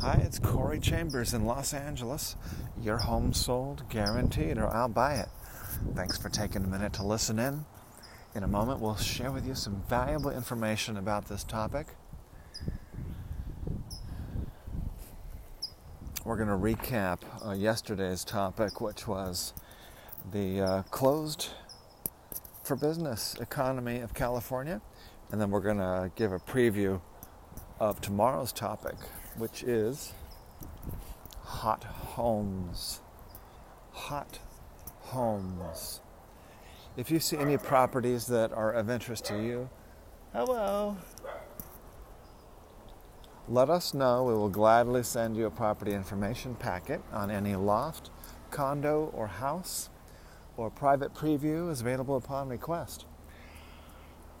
Hi, it's Corey Chambers in Los Angeles. Your home sold, guaranteed, or I'll buy it. Thanks for taking a minute to listen in. In a moment, we'll share with you some valuable information about this topic. We're going to recap uh, yesterday's topic, which was the uh, closed for business economy of California. And then we're going to give a preview of tomorrow's topic, which is hot homes. Hot homes. If you see any properties that are of interest to you, hello. Let us know. We will gladly send you a property information packet on any loft, condo, or house, or private preview is available upon request.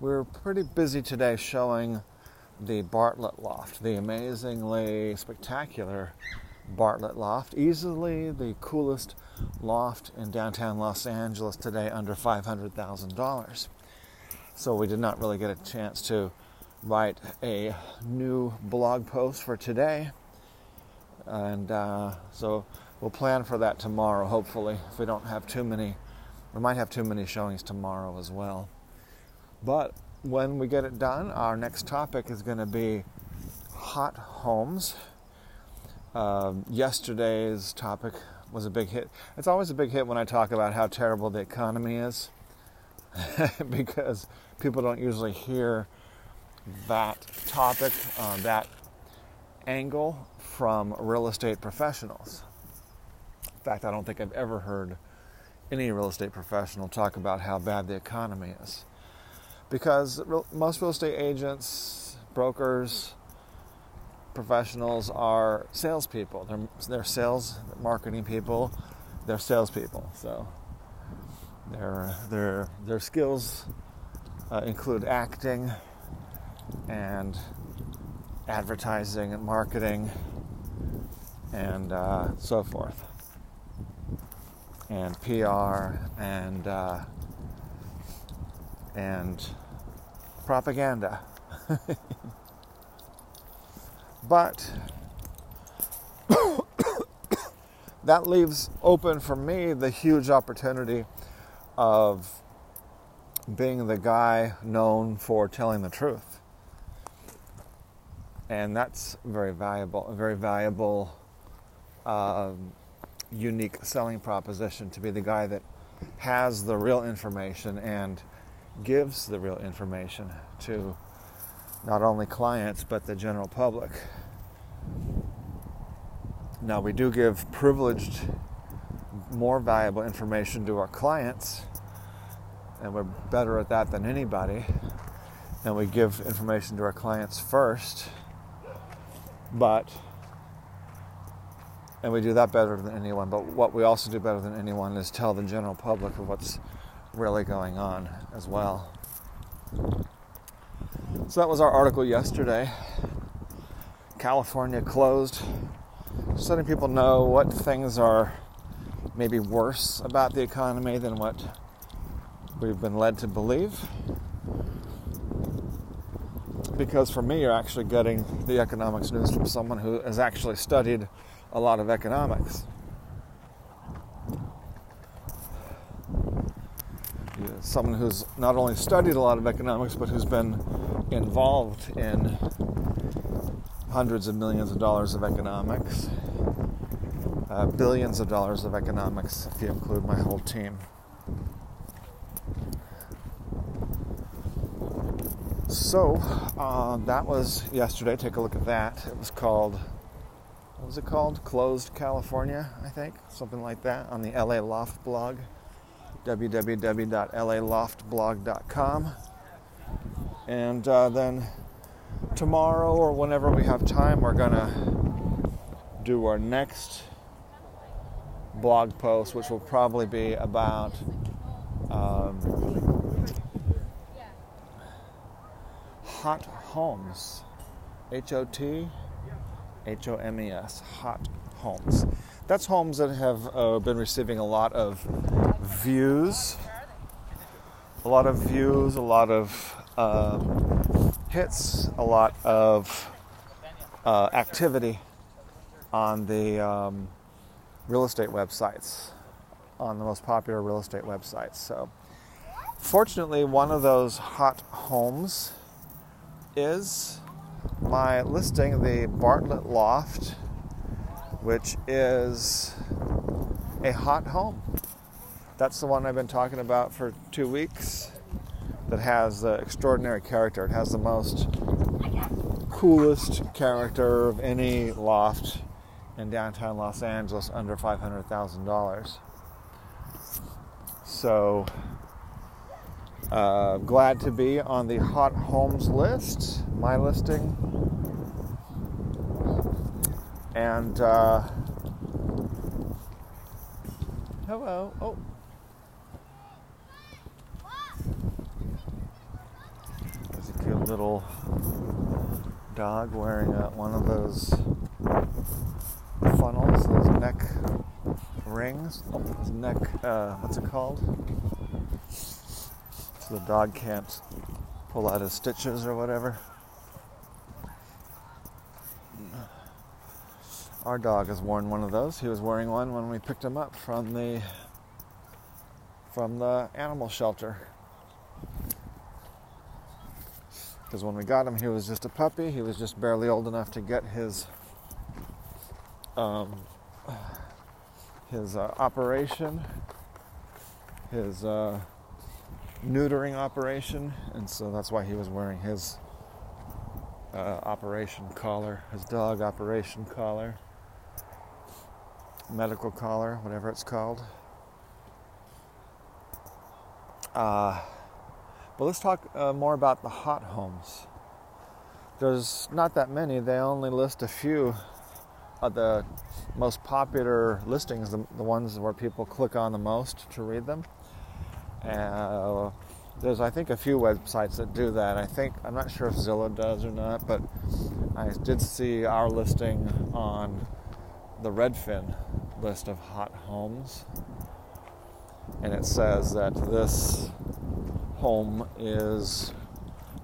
we're pretty busy today showing the Bartlett Loft, the amazingly spectacular Bartlett Loft, easily the coolest loft in downtown Los Angeles today under $500,000. So we did not really get a chance to write a new blog post for today. And uh, so we'll plan for that tomorrow, hopefully, if we don't have too many. We might have too many showings tomorrow as well. But when we get it done, our next topic is going to be hot homes. Um, yesterday's topic was a big hit. It's always a big hit when I talk about how terrible the economy is because people don't usually hear that topic, uh, that angle from real estate professionals. In fact, I don't think I've ever heard any real estate professional talk about how bad the economy is because most real estate agents, brokers, professionals are salespeople. They're, they're sales, marketing people. They're salespeople. So their their their skills uh, include acting and advertising and marketing and uh, so forth, and PR and uh, and propaganda. but that leaves open for me the huge opportunity of being the guy known for telling the truth. And that's very valuable, a very valuable, um, unique selling proposition to be the guy that has the real information and gives the real information to not only clients but the general public. Now, we do give privileged, more valuable information to our clients, and we're better at that than anybody. And we give information to our clients first, but and we do that better than anyone. But what we also do better than anyone is tell the general public what's really going on as well. So that was our article yesterday. California closed. Just letting people know what things are maybe worse about the economy than what we've been led to believe. Because for me, you're actually getting the economics news from someone who has actually studied a lot of economics. Someone who's not only studied a lot of economics, but who's been involved in hundreds of millions of dollars of economics, uh, billions of dollars of economics, if you include my whole team. So uh, that was yesterday. Take a look at that. It was called, what was it called? Closed California, I think, something like that, on the LA Loft blog www.laloftblog.com. And uh, then tomorrow or whenever we have time, we're going to do our next blog post, which will probably be about um, hot homes. H O T H O M E S. Hot homes. That's homes that have uh, been receiving a lot of views, a lot of views, a lot of um, hits, a lot of uh, activity on the um, real estate websites, on the most popular real estate websites. So, fortunately, one of those hot homes is my listing, the Bartlett Loft, which is a hot home. That's the one I've been talking about for two weeks that has uh, extraordinary character. It has the most coolest character of any loft in downtown Los Angeles under $500,000. So, uh, glad to be on the hot homes list, my listing. And, uh, hello. Oh. There's a cute little dog wearing uh, one of those funnels, those neck rings. His neck, uh, what's it called? So the dog can't pull out his stitches or whatever. Our dog has worn one of those. He was wearing one when we picked him up from the from the animal shelter. Because when we got him, he was just a puppy. He was just barely old enough to get his um, his uh, operation, his uh, neutering operation, and so that's why he was wearing his uh, operation collar, his dog operation collar, medical collar, whatever it's called. Uh, but let's talk uh, more about the hot homes. There's not that many, they only list a few of the most popular listings, the, the ones where people click on the most to read them. Uh, there's, I think, a few websites that do that. I think, I'm not sure if Zillow does or not, but I did see our listing on the Redfin list of hot homes. And it says that this home is,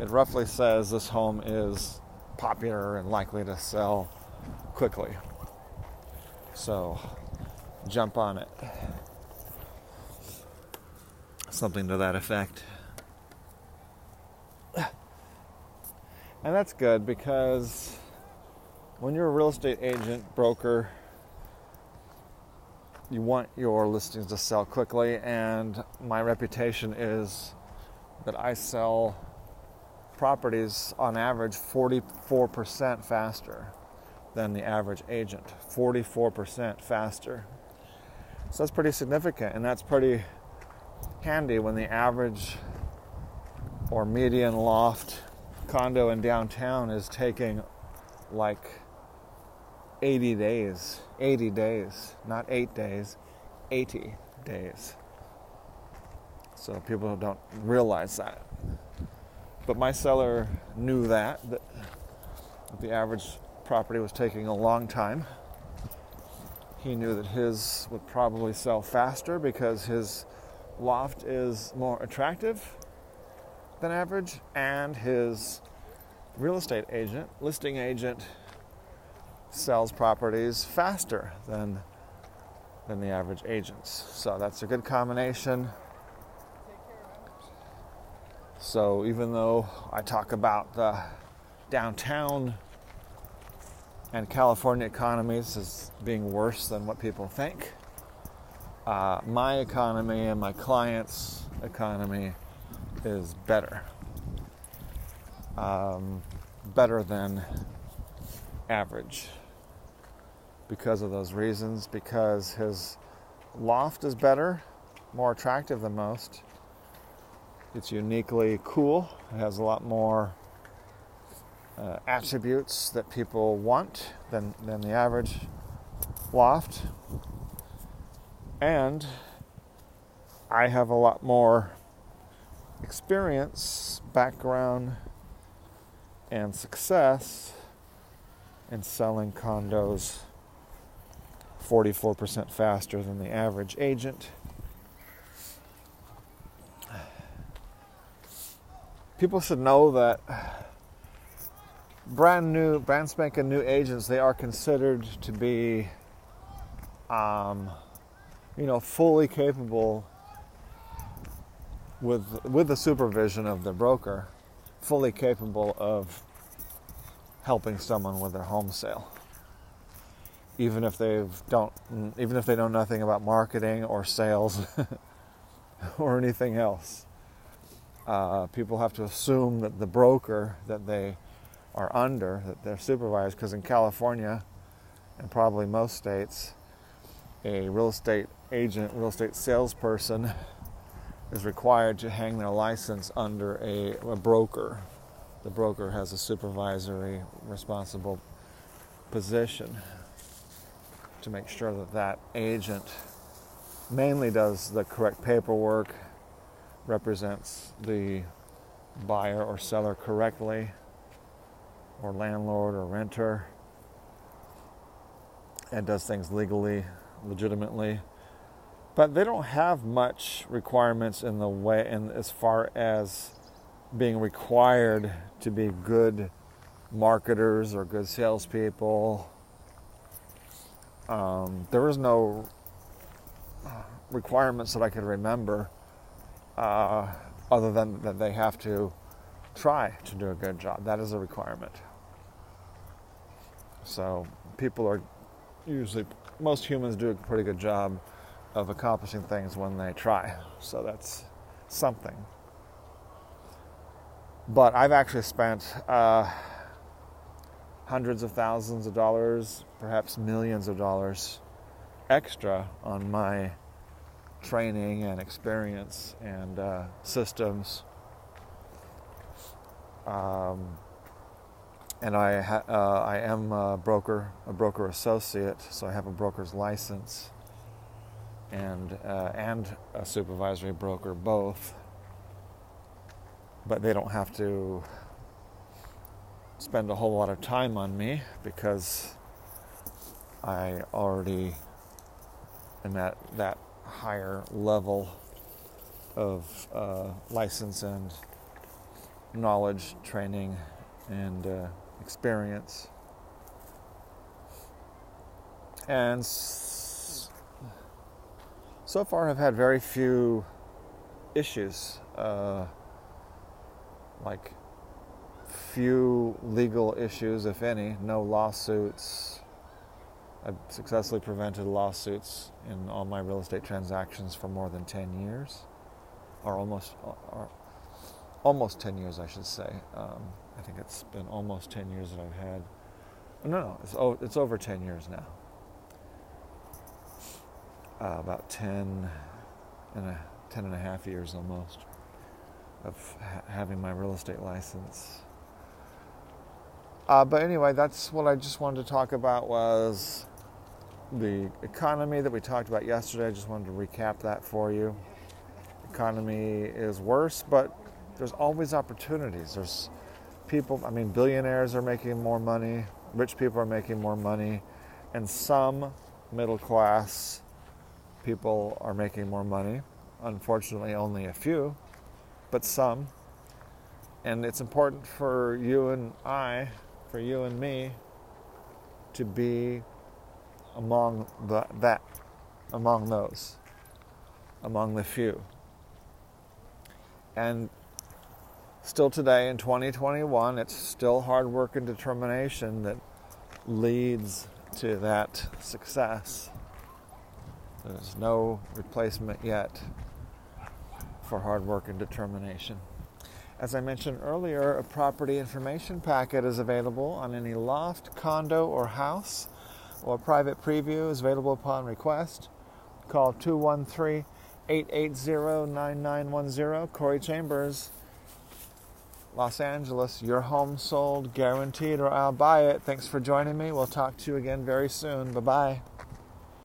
it roughly says this home is popular and likely to sell quickly. So jump on it. Something to that effect. And that's good because when you're a real estate agent, broker, you want your listings to sell quickly, and my reputation is that I sell properties on average 44% faster than the average agent 44% faster. So that's pretty significant, and that's pretty handy when the average or median loft condo in downtown is taking like 80 days. 80 days, not 8 days, 80 days. So people don't realize that. But my seller knew that, that the average property was taking a long time. He knew that his would probably sell faster because his loft is more attractive than average, and his real estate agent, listing agent, sells properties faster than than the average agents. So that's a good combination. So even though I talk about the downtown and California economies as being worse than what people think. Uh, my economy and my clients' economy is better. Um, better than average because of those reasons, because his loft is better, more attractive than most. It's uniquely cool, it has a lot more uh, attributes that people want than, than the average loft. And I have a lot more experience, background, and success in selling condos 44% faster than the average agent. People should know that brand new, brand spanking new agents, they are considered to be, um, you know, fully capable with with the supervision of the broker, fully capable of helping someone with their home sale. Even if they don't, even if they know nothing about marketing or sales or anything else, uh, people have to assume that the broker that they are under, that they're supervised, because in California and probably most states, a real estate agent, real estate salesperson is required to hang their license under a, a broker. The broker has a supervisory responsible position to make sure that that agent mainly does the correct paperwork, represents the buyer or seller correctly, or landlord or renter, and does things legally, legitimately but they don't have much requirements in the way and as far as being required to be good marketers or good salespeople. Um, there was no requirements that I could remember uh, other than that they have to try to do a good job. That is a requirement. So people are usually, most humans do a pretty good job of accomplishing things when they try. So that's something. But I've actually spent uh, hundreds of thousands of dollars, perhaps millions of dollars extra on my training and experience and uh, systems. Um, and I, ha- uh, I am a broker, a broker associate, so I have a broker's license and uh, and a supervisory broker both, but they don't have to spend a whole lot of time on me because I already am at that higher level of uh, license and knowledge, training, and uh, experience. And so far I've had very few issues, uh, like few legal issues, if any, no lawsuits. I've successfully prevented lawsuits in all my real estate transactions for more than 10 years, or almost, or almost 10 years, I should say. Um, I think it's been almost 10 years that I've had. No, no, it's, it's over 10 years now uh, about 10 and a 10 and a half years almost of ha- having my real estate license. Uh, but anyway, that's what I just wanted to talk about was the economy that we talked about yesterday. I just wanted to recap that for you. Economy is worse, but there's always opportunities. There's people, I mean, billionaires are making more money, rich people are making more money, and some middle class people are making more money. Unfortunately, only a few, but some. And it's important for you and I, for you and me, to be among the, that, among those, among the few. And still today in 2021, it's still hard work and determination that leads to that success. There's no replacement yet for hard work and determination. As I mentioned earlier, a property information packet is available on any loft, condo, or house, or private preview is available upon request. Call 213 880 9910. Corey Chambers, Los Angeles. Your home sold, guaranteed, or I'll buy it. Thanks for joining me. We'll talk to you again very soon. Bye bye.